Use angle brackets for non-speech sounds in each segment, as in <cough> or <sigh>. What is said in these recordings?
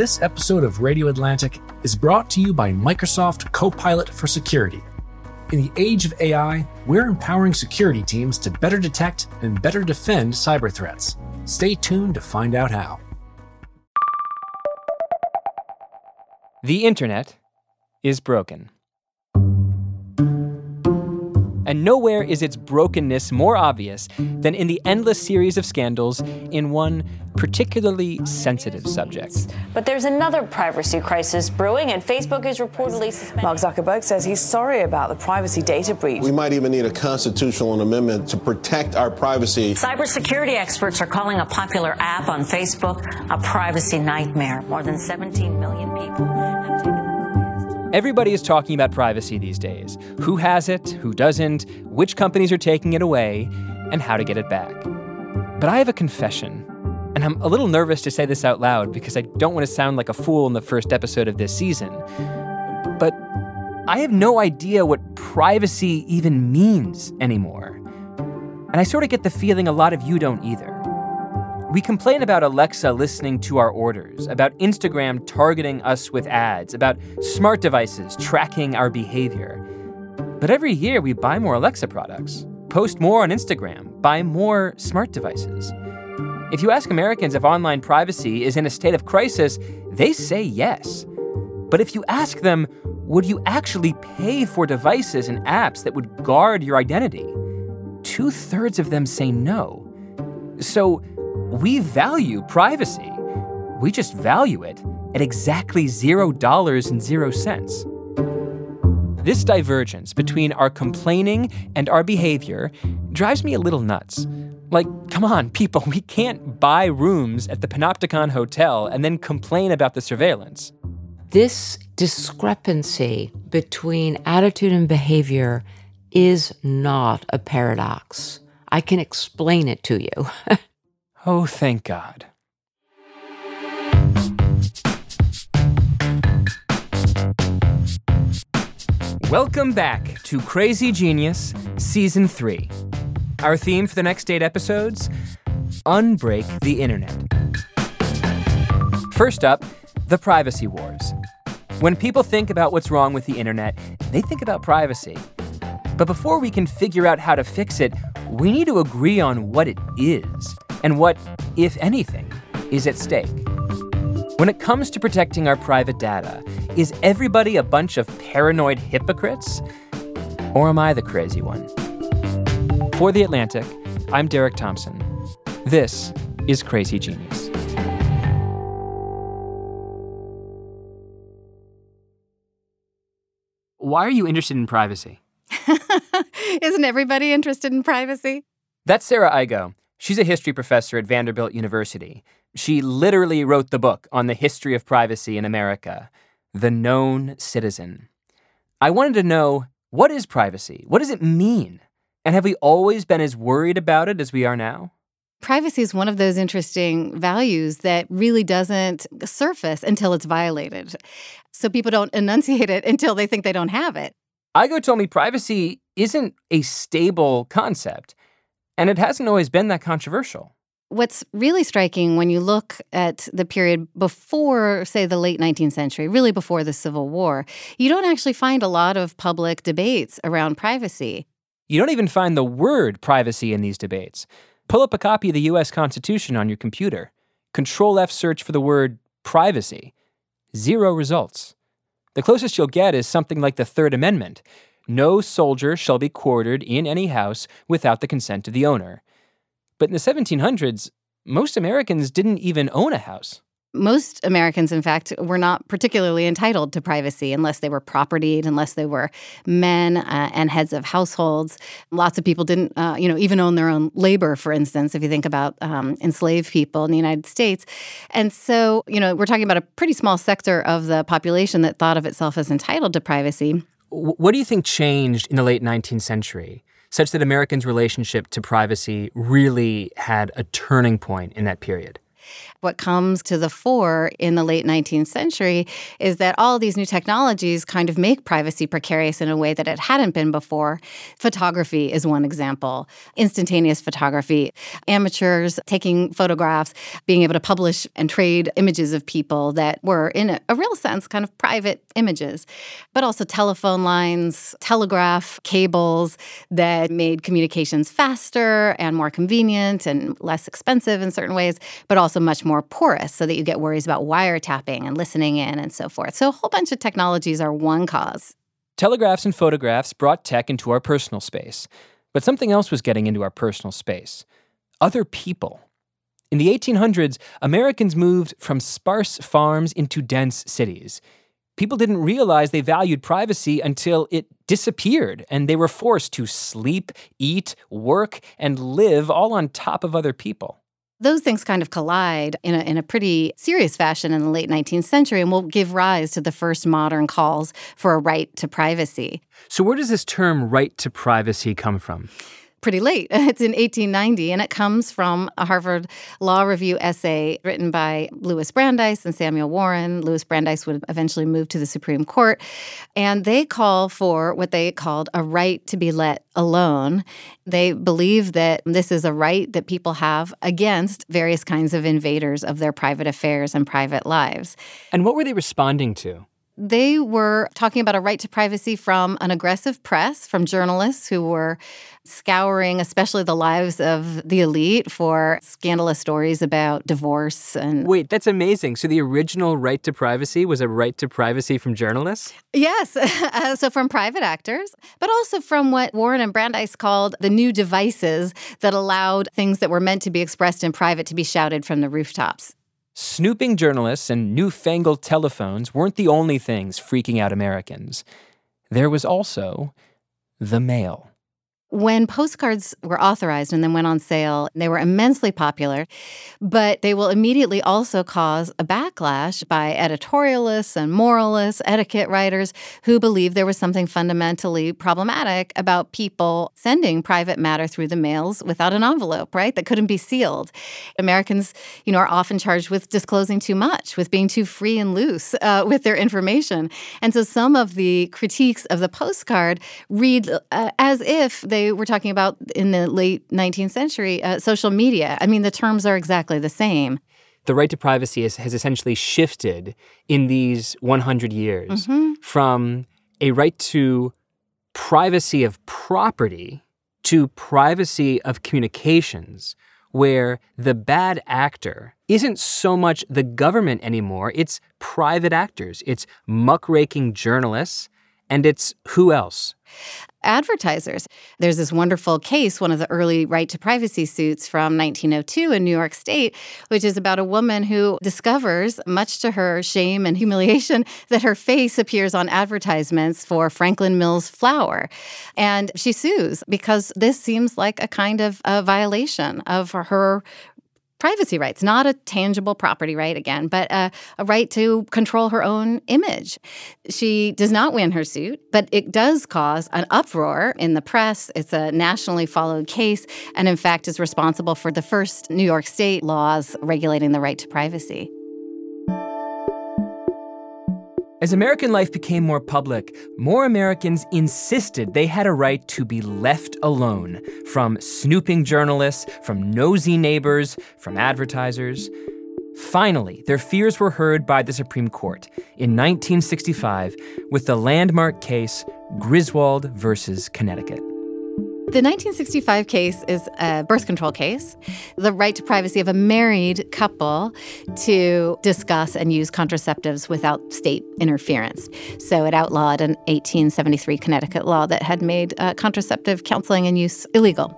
This episode of Radio Atlantic is brought to you by Microsoft Copilot for Security. In the age of AI, we're empowering security teams to better detect and better defend cyber threats. Stay tuned to find out how. The internet is broken. And nowhere is its brokenness more obvious than in the endless series of scandals in one particularly sensitive subject. But there's another privacy crisis brewing, and Facebook is reportedly suspending. Mark Zuckerberg says he's sorry about the privacy data breach. We might even need a constitutional amendment to protect our privacy. Cybersecurity experts are calling a popular app on Facebook a privacy nightmare. More than 17 million people have taken. Everybody is talking about privacy these days who has it, who doesn't, which companies are taking it away, and how to get it back. But I have a confession, and I'm a little nervous to say this out loud because I don't want to sound like a fool in the first episode of this season. But I have no idea what privacy even means anymore. And I sort of get the feeling a lot of you don't either. We complain about Alexa listening to our orders, about Instagram targeting us with ads, about smart devices tracking our behavior. But every year we buy more Alexa products, post more on Instagram, buy more smart devices. If you ask Americans if online privacy is in a state of crisis, they say yes. But if you ask them, would you actually pay for devices and apps that would guard your identity? Two thirds of them say no. So, we value privacy. We just value it at exactly zero dollars and zero cents. This divergence between our complaining and our behavior drives me a little nuts. Like, come on, people, we can't buy rooms at the Panopticon Hotel and then complain about the surveillance. This discrepancy between attitude and behavior is not a paradox. I can explain it to you. <laughs> Oh, thank God. Welcome back to Crazy Genius Season 3. Our theme for the next eight episodes Unbreak the Internet. First up, the privacy wars. When people think about what's wrong with the internet, they think about privacy. But before we can figure out how to fix it, we need to agree on what it is and what, if anything, is at stake. When it comes to protecting our private data, is everybody a bunch of paranoid hypocrites? Or am I the crazy one? For The Atlantic, I'm Derek Thompson. This is Crazy Genius. Why are you interested in privacy? <laughs> Isn't everybody interested in privacy? That's Sarah Igo. She's a history professor at Vanderbilt University. She literally wrote the book on the history of privacy in America, The Known Citizen. I wanted to know what is privacy? What does it mean? And have we always been as worried about it as we are now? Privacy is one of those interesting values that really doesn't surface until it's violated. So people don't enunciate it until they think they don't have it. Igo told me privacy isn't a stable concept, and it hasn't always been that controversial. What's really striking when you look at the period before, say, the late 19th century, really before the Civil War, you don't actually find a lot of public debates around privacy. You don't even find the word privacy in these debates. Pull up a copy of the US Constitution on your computer. Control F search for the word privacy. Zero results. The closest you'll get is something like the Third Amendment No soldier shall be quartered in any house without the consent of the owner. But in the 1700s, most Americans didn't even own a house. Most Americans, in fact, were not particularly entitled to privacy unless they were propertied, unless they were men uh, and heads of households. Lots of people didn't, uh, you know, even own their own labor, for instance, if you think about um, enslaved people in the United States. And so, you know, we're talking about a pretty small sector of the population that thought of itself as entitled to privacy. What do you think changed in the late 19th century? such that Americans' relationship to privacy really had a turning point in that period? What comes to the fore in the late 19th century is that all these new technologies kind of make privacy precarious in a way that it hadn't been before. Photography is one example, instantaneous photography, amateurs taking photographs, being able to publish and trade images of people that were, in a, real sense, kind of private images, but also telephone lines, telegraph cables that made communications faster and more convenient and less expensive in certain ways, but also much more porous so that you get worries about wiretapping and listening in and so forth. So a whole bunch of technologies are one cause. Telegraphs and photographs brought tech into our personal space, but something else was getting into our personal space other people. In the 1800s, Americans moved from sparse farms into dense cities. People didn't realize they valued privacy until it disappeared and they were forced to sleep, eat, work, and live all on top of other people those things kind of collide in a, in a pretty serious fashion in the late 19th century and will give rise to the first modern calls for a right to privacy. So, where does this term right to privacy come from? Pretty late. <laughs> It's in 1890, and it comes from a Harvard Law Review essay written by Louis Brandeis and Samuel Warren. Louis Brandeis would eventually move to the Supreme Court, and they call for what they called a right to be let alone. They believe that this is a right that people have against various kinds of invaders of their private affairs and private lives. And what were they responding to? They were talking about a right to privacy from an aggressive press, from journalists who were scouring, especially the lives of the elite, for scandalous stories about divorce and. Wait, that's amazing. So the original right to privacy was a right to privacy from journalists? Yes. <laughs> Uh, so from private actors, but also from what Warren and Brandeis called the new devices that allowed things that were meant to be expressed in private to be shouted from the rooftops. Snooping journalists and newfangled telephones weren't the only things freaking out Americans. There was also the mail. When postcards were authorized and then went on sale, they were immensely popular, but they will immediately also cause a backlash by editorialists and moralists, etiquette writers who believe there was something fundamentally problematic about people sending private matter through the mails without an envelope, right? That couldn't be sealed. Americans, you know, are often charged with disclosing too much, with being too free and loose uh, with their information. And so some of the critiques of the postcard read uh, as if they they were talking about in the late 19th century, uh, social media. I mean, the terms are exactly the same. The right to privacy is, has essentially shifted in these 100 years mm-hmm. from a right to privacy of property to privacy of communications, where the bad actor isn't so much the government anymore, it's private actors, it's muckraking journalists, and it's who else? Advertisers. There's this wonderful case, one of the early right to privacy suits from 1902 in New York State, which is about a woman who discovers, much to her shame and humiliation, <laughs> that her face appears on advertisements for Franklin Mills flour. And she sues because this seems like a kind of a violation of her privacy rights, not a tangible property right again, but a, a, right to control her own image. She does not win her suit, but it does cause an uproar in the press. It's a nationally followed case, and in fact, is responsible for the first New York State laws regulating the right to privacy. As American life became more public, more Americans insisted they had a right to be left alone from snooping journalists, from nosy neighbors, from advertisers. Finally, their fears were heard by the Supreme Court in 1965 with the landmark case Griswold versus Connecticut. The 1965 case is a birth control case, the right to privacy of a married couple to discuss and use contraceptives without state interference. So it outlawed an 1873 Connecticut law that had made uh, contraceptive counseling and use illegal.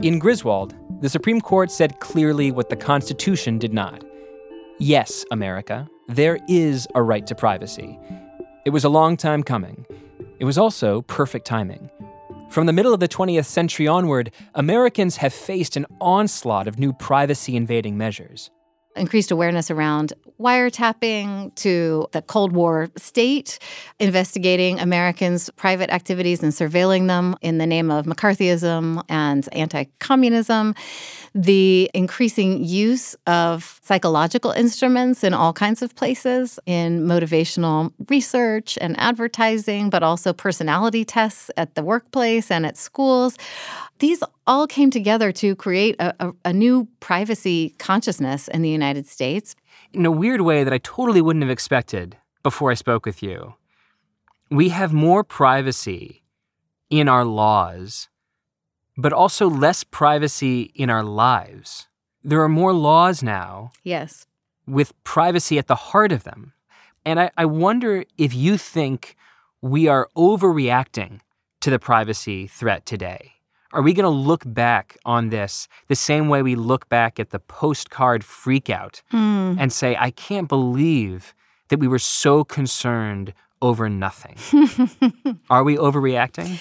In Griswold, the Supreme Court said clearly what the Constitution did not. Yes, America, there is a right to privacy. It was a long time coming. It was also perfect timing. From the middle of the 20th century onward, Americans have faced an onslaught of new privacy invading measures. Increased awareness around wiretapping to the Cold War state, investigating Americans' private activities and surveilling them in the name of McCarthyism and anti communism, the increasing use of psychological instruments in all kinds of places, in motivational research and advertising, but also personality tests at the workplace and at schools. These all came together to create a, a, a new privacy consciousness in the United States in a weird way that I totally wouldn't have expected before I spoke with you. We have more privacy in our laws, but also less privacy in our lives. There are more laws now. Yes. With privacy at the heart of them. And I, I wonder if you think we are overreacting to the privacy threat today. Are we going to look back on this the same way we look back at the postcard freakout mm. and say, I can't believe that we were so concerned over nothing? <laughs> Are we overreacting?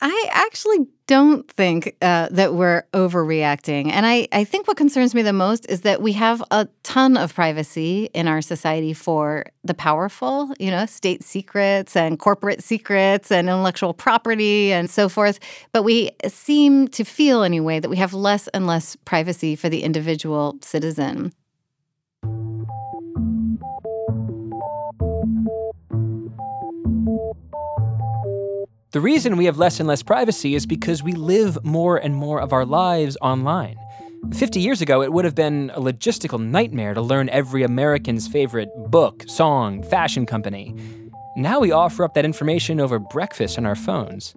I actually don't think uh, that we're overreacting. And I, I think what concerns me the most is that we have a ton of privacy in our society for the powerful, you know, state secrets and corporate secrets and intellectual property and so forth. But we seem to feel, anyway, that we have less and less privacy for the individual citizen. The reason we have less and less privacy is because we live more and more of our lives online. 50 years ago, it would have been a logistical nightmare to learn every American's favorite book, song, fashion company. Now we offer up that information over breakfast on our phones.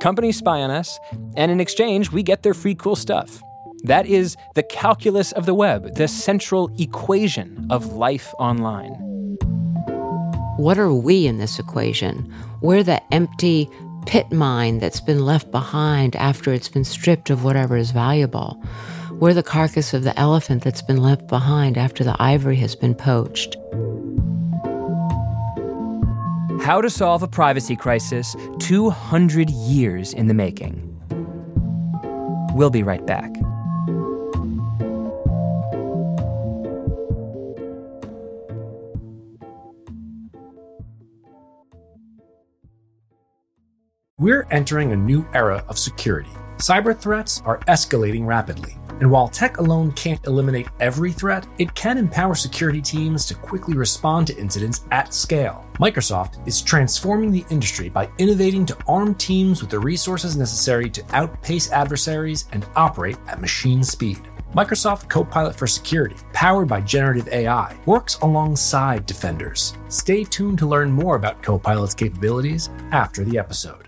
Companies spy on us, and in exchange, we get their free cool stuff. That is the calculus of the web, the central equation of life online. What are we in this equation? We're the empty pit mine that's been left behind after it's been stripped of whatever is valuable. We're the carcass of the elephant that's been left behind after the ivory has been poached. How to solve a privacy crisis 200 years in the making. We'll be right back. We're entering a new era of security. Cyber threats are escalating rapidly. And while tech alone can't eliminate every threat, it can empower security teams to quickly respond to incidents at scale. Microsoft is transforming the industry by innovating to arm teams with the resources necessary to outpace adversaries and operate at machine speed. Microsoft Copilot for Security, powered by generative AI, works alongside defenders. Stay tuned to learn more about Copilot's capabilities after the episode.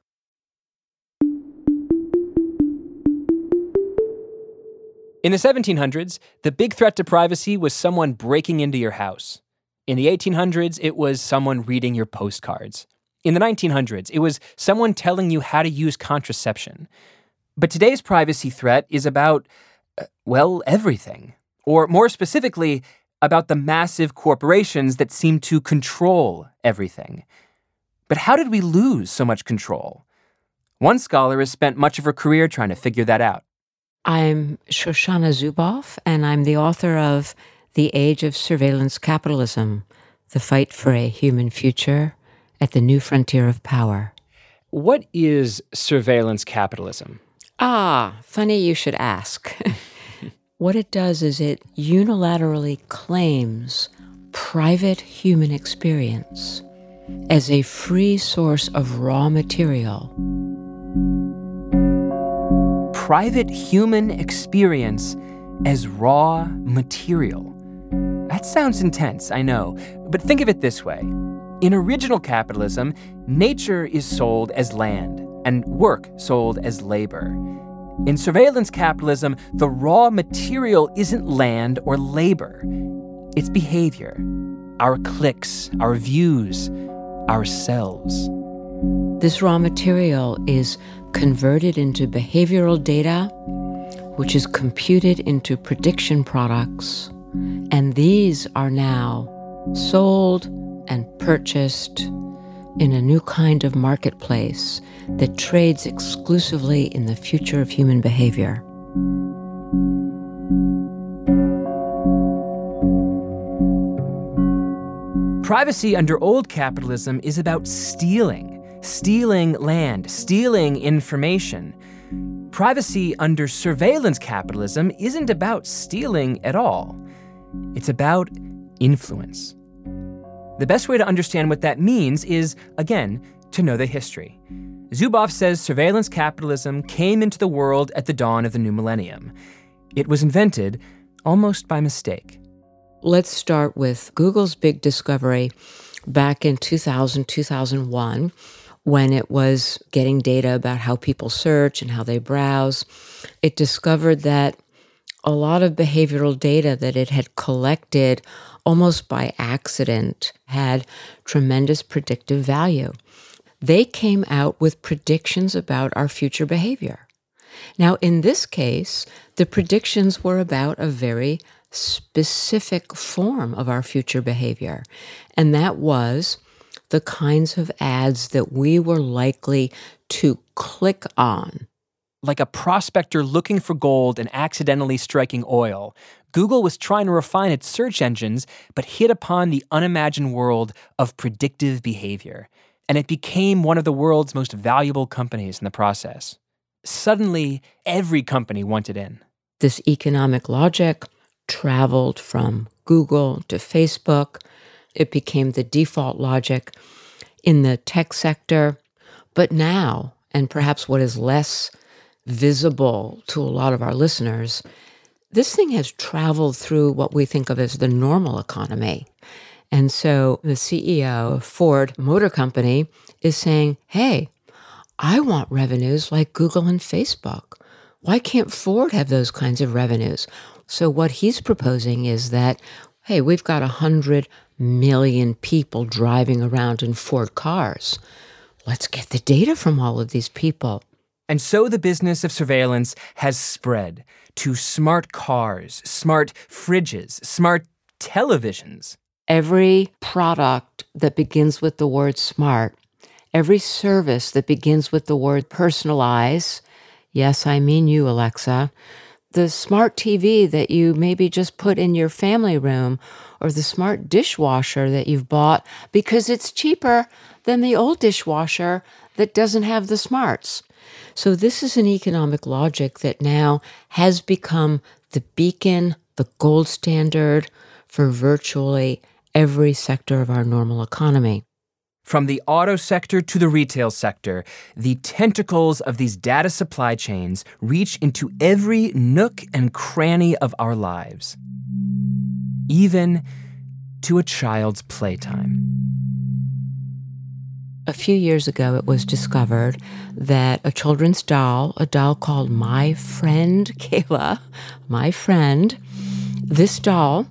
In the 1700s, the big threat to privacy was someone breaking into your house. In the 1800s, it was someone reading your postcards. In the 1900s, it was someone telling you how to use contraception. But today's privacy threat is about, uh, well, everything. Or more specifically, about the massive corporations that seem to control everything. But how did we lose so much control? One scholar has spent much of her career trying to figure that out. I'm Shoshana Zuboff, and I'm the author of The Age of Surveillance Capitalism The Fight for a Human Future at the New Frontier of Power. What is surveillance capitalism? Ah, funny you should ask. <laughs> what it does is it unilaterally claims private human experience as a free source of raw material private human experience as raw material. That sounds intense, I know, but think of it this way. In original capitalism, nature is sold as land and work sold as labor. In surveillance capitalism, the raw material isn't land or labor, it's behavior our clicks, our views, ourselves. This raw material is converted into behavioral data, which is computed into prediction products. And these are now sold and purchased in a new kind of marketplace that trades exclusively in the future of human behavior. Privacy under old capitalism is about stealing, stealing land, stealing information. Privacy under surveillance capitalism isn't about stealing at all. It's about influence. The best way to understand what that means is, again, to know the history. Zuboff says surveillance capitalism came into the world at the dawn of the new millennium. It was invented almost by mistake. Let's start with Google's big discovery back in 2000, 2001, when it was getting data about how people search and how they browse. It discovered that a lot of behavioral data that it had collected almost by accident had tremendous predictive value. They came out with predictions about our future behavior. Now, in this case, the predictions were about a very specific form of our future behavior, and that was the kinds of ads that we were likely to click on. Like a prospector looking for gold and accidentally striking oil, Google was trying to refine its search engines, but hit upon the unimagined world of predictive behavior, and it became one of the world's most valuable companies in the process. Suddenly, every company wanted in. This economic logic traveled from Google to Facebook. It became the default logic in the tech sector. But now, and perhaps what is less visible to a lot of our listeners, this thing has traveled through what we think of as the normal economy. And so the CEO of Ford Motor Company is saying, hey, I want revenues like Google and Facebook. Why can't Ford have those kinds of revenues? So, what he's proposing is that, hey, we've got 100 million people driving around in Ford cars. Let's get the data from all of these people. And so the business of surveillance has spread to smart cars, smart fridges, smart televisions. Every product that begins with the word smart, every service that begins with the word personalize, yes, I mean you, Alexa, the smart TV that you maybe just put in your family room or the smart dishwasher that you've bought because it's cheaper than the old dishwasher that doesn't have the smarts. So, this is an economic logic that now has become the beacon, the gold standard for virtually every sector of our normal economy. From the auto sector to the retail sector, the tentacles of these data supply chains reach into every nook and cranny of our lives, even to a child's playtime. A few years ago, it was discovered that a children's doll, a doll called My Friend <laughs> Cayla, My Friend, this doll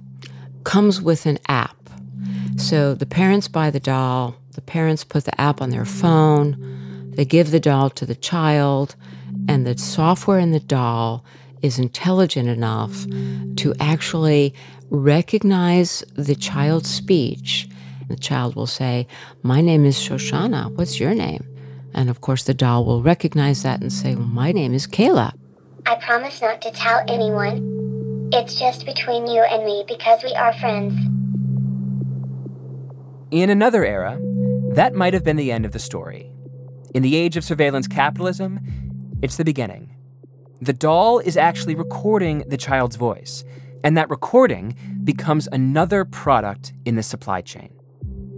comes with an app. So the parents buy the doll, the parents put the app on their phone, they give the doll to the child, and the software in the doll is intelligent enough to actually recognize the child's speech. The child will say, My name is Shoshana. What's your name? And of course, the doll will recognize that and say, well, My name is Cayla. I promise not to tell anyone. It's just between you and me because we are friends. In another era, that might have been the end of the story. In the age of surveillance capitalism, it's the beginning. The doll is actually recording the child's voice, and that recording becomes another product in the supply chain.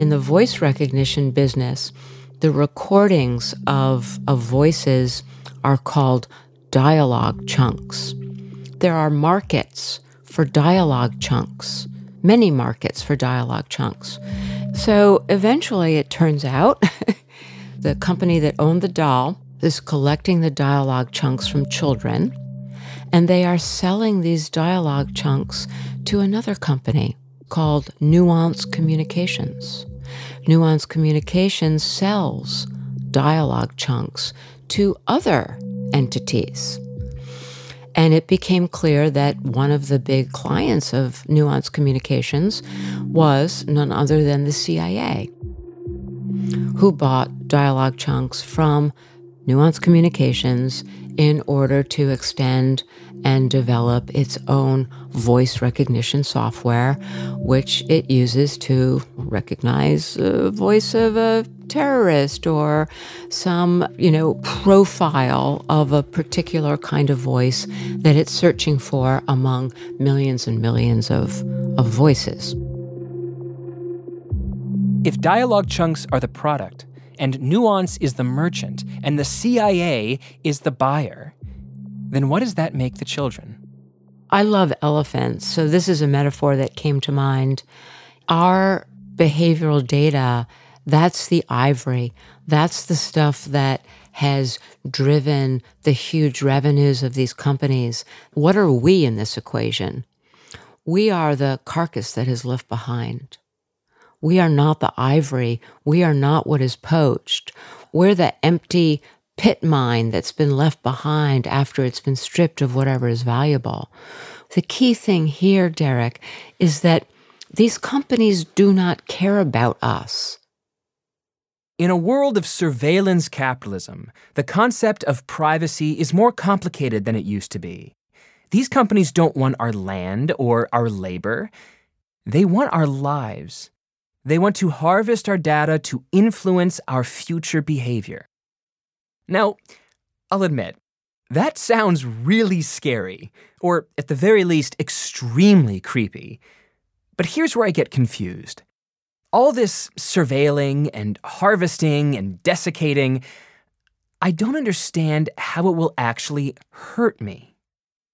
In the voice recognition business, the recordings of, of voices are called dialogue chunks. There are markets for dialogue chunks, many markets for dialogue chunks. So eventually, it turns out <laughs> the company that owned the doll is collecting the dialogue chunks from children, and they are selling these dialogue chunks to another company called Nuance Communications. Nuance Communications sells dialogue chunks to other entities. And it became clear that one of the big clients of Nuance Communications was none other than the CIA, who bought dialogue chunks from Nuance Communications in order to extend and develop its own voice recognition software, which it uses to recognize the voice of a terrorist or some, you know, profile of a particular kind of voice that it's searching for among millions and millions of, of voices. If dialogue chunks are the product, and Nuance is the merchant, and the CIA is the buyer, then what does that make the children? I love elephants, so this is a metaphor that came to mind. Our behavioral data, that's the ivory, that's the stuff that has driven the huge revenues of these companies. What are we in this equation? We are the carcass that is left behind. We are not the ivory. We are not what is poached. We're the empty pit mine that's been left behind after it's been stripped of whatever is valuable. The key thing here, Derek, is that these companies do not care about us. In a world of surveillance capitalism, the concept of privacy is more complicated than it used to be. These companies don't want our land or our labor, they want our lives. They want to harvest our data to influence our future behavior. Now, I'll admit, that sounds really scary, or at the very least, extremely creepy. But here's where I get confused. All this surveilling and harvesting and desiccating, I don't understand how it will actually hurt me.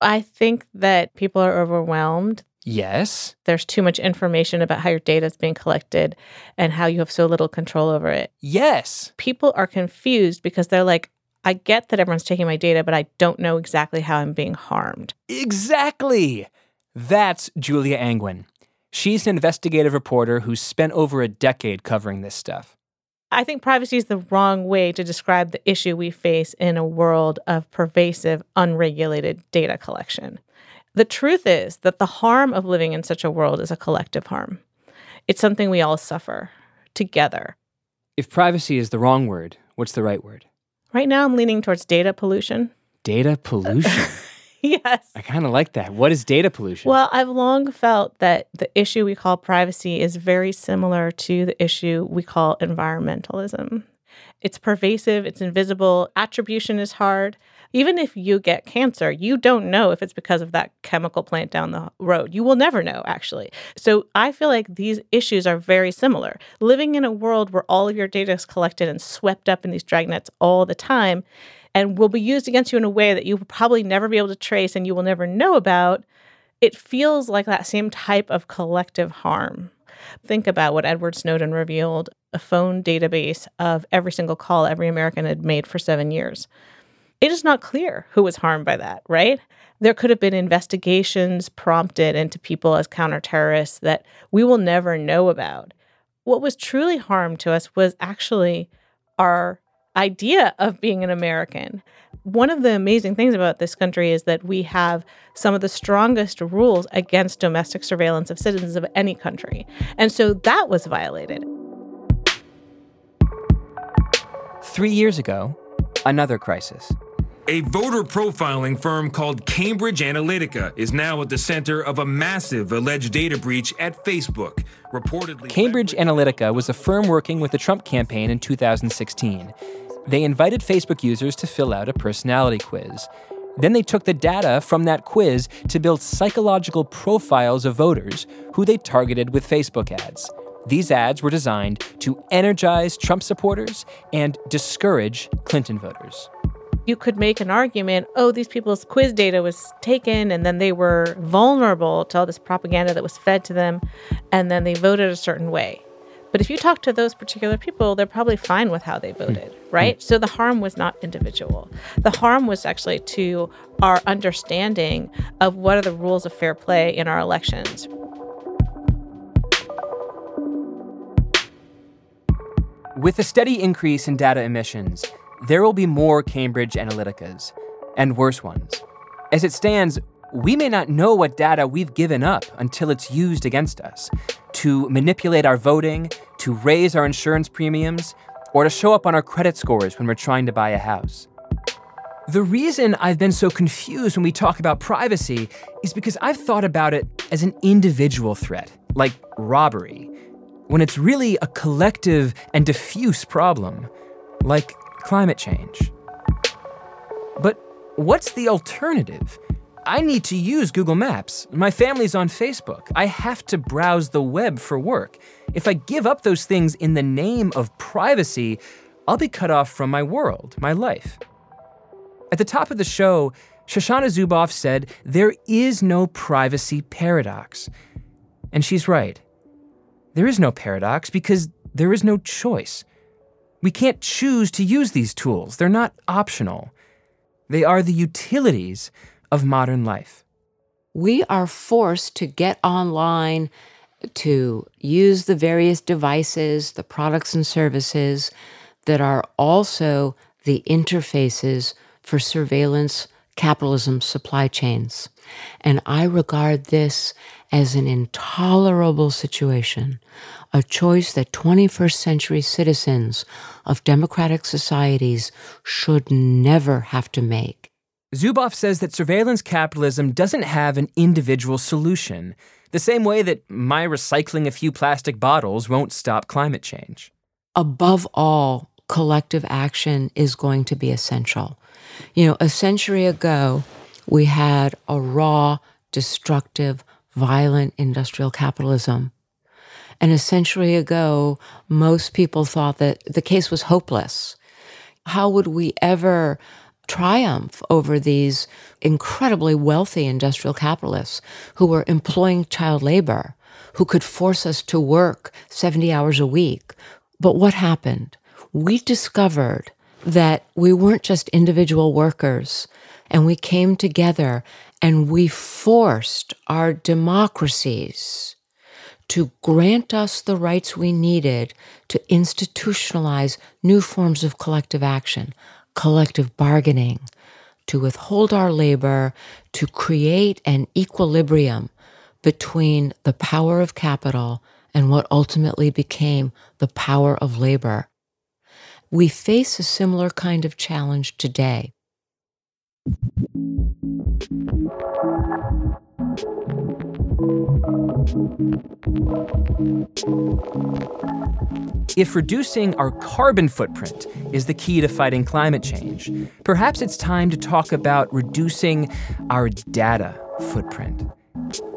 I think that people are overwhelmed. Yes. There's too much information about how your data is being collected and how you have so little control over it. Yes. People are confused because they're like, I get that everyone's taking my data, but I don't know exactly how I'm being harmed. Exactly. That's Julia Angwin. She's an investigative reporter who's spent over a decade covering this stuff. I think privacy is the wrong way to describe the issue we face in a world of pervasive, unregulated data collection. The truth is that the harm of living in such a world is a collective harm. It's something we all suffer together. If privacy is the wrong word, what's the right word? Right now, I'm leaning towards data pollution. Data <laughs> pollution. yes. I kind of like that. What is data pollution? Well, I've long felt that the issue we call privacy is very similar to the issue we call environmentalism. It's pervasive, it's invisible, attribution is hard. Even if you get cancer, you don't know if it's because of that chemical plant down the road. You will never know, actually. So I feel like these issues are very similar. Living in a world where all of your data is collected and swept up in these dragnets all the time and will be used against you in a way that you will probably never be able to trace and you will never know about, it feels like that same type of collective harm. Think about what Edward Snowden revealed a phone database of every single call every American had made for seven years. It is not clear who was harmed by that, right? There could have been investigations prompted into people as counterterrorists that we will never know about. What was truly harmed to us was actually our idea of being an American. One of the amazing things about this country is that we have some of the strongest rules against domestic surveillance of citizens of any country. And so that was violated. Three years ago, another crisis. A voter profiling firm called Cambridge Analytica is now at the center of a massive alleged data breach at Facebook. Reportedly, Cambridge Analytica was a firm working with the Trump campaign in 2016. They invited Facebook users to fill out a personality quiz. Then they took the data from that quiz to build psychological profiles of voters who they targeted with Facebook ads. These ads were designed to energize Trump supporters and discourage Clinton voters you could make an argument oh, these people's quiz data was taken and then they were vulnerable to all this propaganda that was fed to them and then they voted a certain way. But if you talk to those particular people, they're probably fine with how they hmm. voted, right? Hmm. So the harm was not individual. The harm was actually to our understanding of what are the rules of fair play in our elections. With a steady increase in data emissions, there will be more Cambridge Analyticas, and worse ones. As it stands, we may not know what data we've given up until it's used against us to manipulate our voting, to raise our insurance premiums, or to show up on our credit scores when we're trying to buy a house. The reason I've been so confused when we talk about privacy is because I've thought about it as an individual threat, like robbery, when it's really a collective and diffuse problem, like climate change. But what's the alternative? I need to use Google Maps. My family's on Facebook. I have to browse the web for work. If I give up those things in the name of privacy, I'll be cut off from my world, my life. At the top of the show, Shoshana Zuboff said there is no privacy paradox. And she's right. There is no paradox because there is no choice. We can't choose to use these tools, they're not optional. They are the utilities of modern life. We are forced to get online, to use the various devices, the products and services that are also the interfaces for surveillance capitalism supply chains. And I regard this as an intolerable situation, a choice that 21st century citizens of democratic societies should never have to make. Zuboff says that surveillance capitalism doesn't have an individual solution, the same way that my recycling a few plastic bottles won't stop climate change. Above all, collective action is going to be essential. You know, a century ago, we had a raw, destructive, violent industrial capitalism. And a century ago, most people thought that the case was hopeless. How would we ever triumph over these incredibly wealthy industrial capitalists who were employing child labor, who could force us to work 70 hours a week? But what happened? We discovered that we weren't just individual workers, and we came together and we forced our democracies to grant us the rights we needed to institutionalize new forms of collective action, collective bargaining, to withhold our labor, to create an equilibrium between the power of capital and what ultimately became the power of labor. We face a similar kind of challenge today. If reducing our carbon footprint is the key to fighting climate change, perhaps it's time to talk about reducing our data footprint.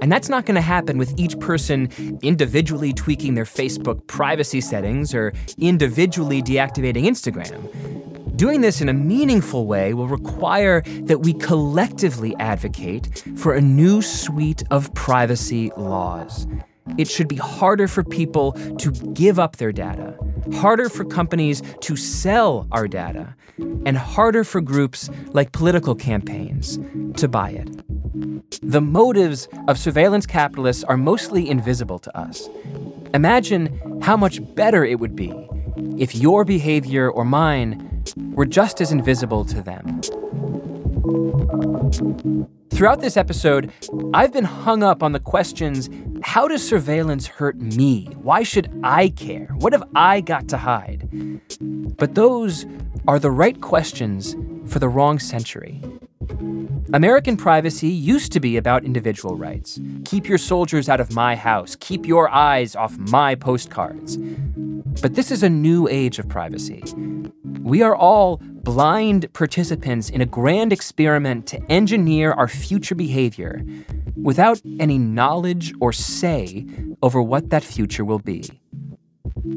And that's not going to happen with each person individually tweaking their Facebook privacy settings or individually deactivating Instagram. Doing this in a meaningful way will require that we collectively advocate for a new suite of privacy laws. It should be harder for people to give up their data, harder for companies to sell our data, and harder for groups like political campaigns to buy it. The motives of surveillance capitalists are mostly invisible to us. Imagine how much better it would be if your behavior or mine were just as invisible to them. Throughout this episode, I've been hung up on the questions how does surveillance hurt me? Why should I care? What have I got to hide? But those are the right questions for the wrong century. American privacy used to be about individual rights. Keep your soldiers out of my house. Keep your eyes off my postcards. But this is a new age of privacy. We are all blind participants in a grand experiment to engineer our future behavior without any knowledge or say over what that future will be.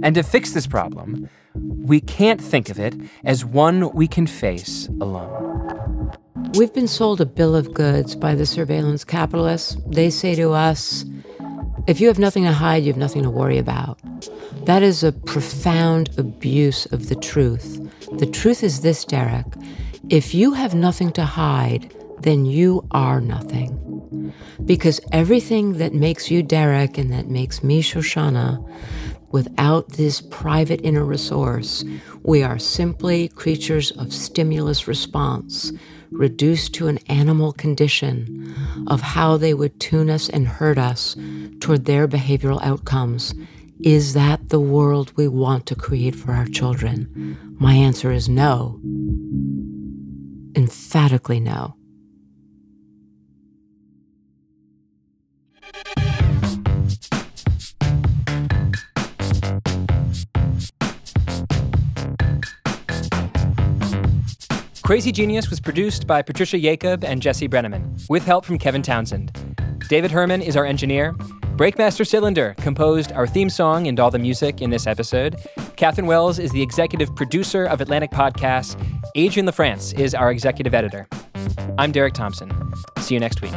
And to fix this problem, we can't think of it as one we can face alone. We've been sold a bill of goods by the surveillance capitalists. They say to us, if you have nothing to hide, you have nothing to worry about. That is a profound abuse of the truth. The truth is this, Derek. If you have nothing to hide, then you are nothing. Because everything that makes you Derek and that makes me Shoshana, without this private inner resource, we are simply creatures of stimulus response, reduced to an animal condition of how they would tune us and hurt us toward their behavioral outcomes. Is that the world we want to create for our children? My answer is no. Emphatically no. Crazy Genius was produced by Patricia Jacob and Jesse Brenneman, with help from Kevin Townsend. David Herman is our engineer. Breakmaster Cylinder composed our theme song and all the music in this episode. Catherine Wells is the executive producer of Atlantic Podcasts. Adrienne LaFrance is our executive editor. I'm Derek Thompson. See you next week.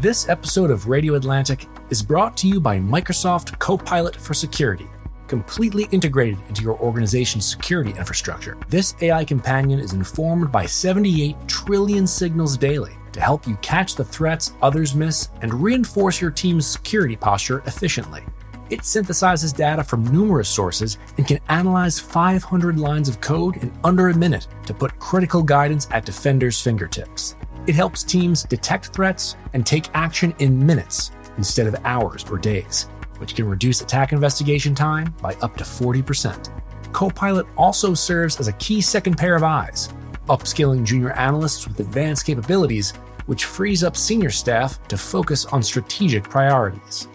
This episode of Radio Atlantic is brought to you by Microsoft Copilot for Security, completely integrated into your organization's security infrastructure. This AI companion is informed by 78 trillion signals daily to help you catch the threats others miss and reinforce your team's security posture efficiently. It synthesizes data from numerous sources and can analyze 500 lines of code in under a minute to put critical guidance at defenders' fingertips. It helps teams detect threats and take action in minutes instead of hours or days, which can reduce attack investigation time by up to 40%. Copilot also serves as a key second pair of eyes, upskilling junior analysts with advanced capabilities, which frees up senior staff to focus on strategic priorities,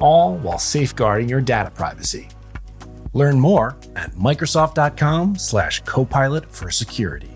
all while safeguarding your data privacy. Learn more at Microsoft.com slash Copilot for security.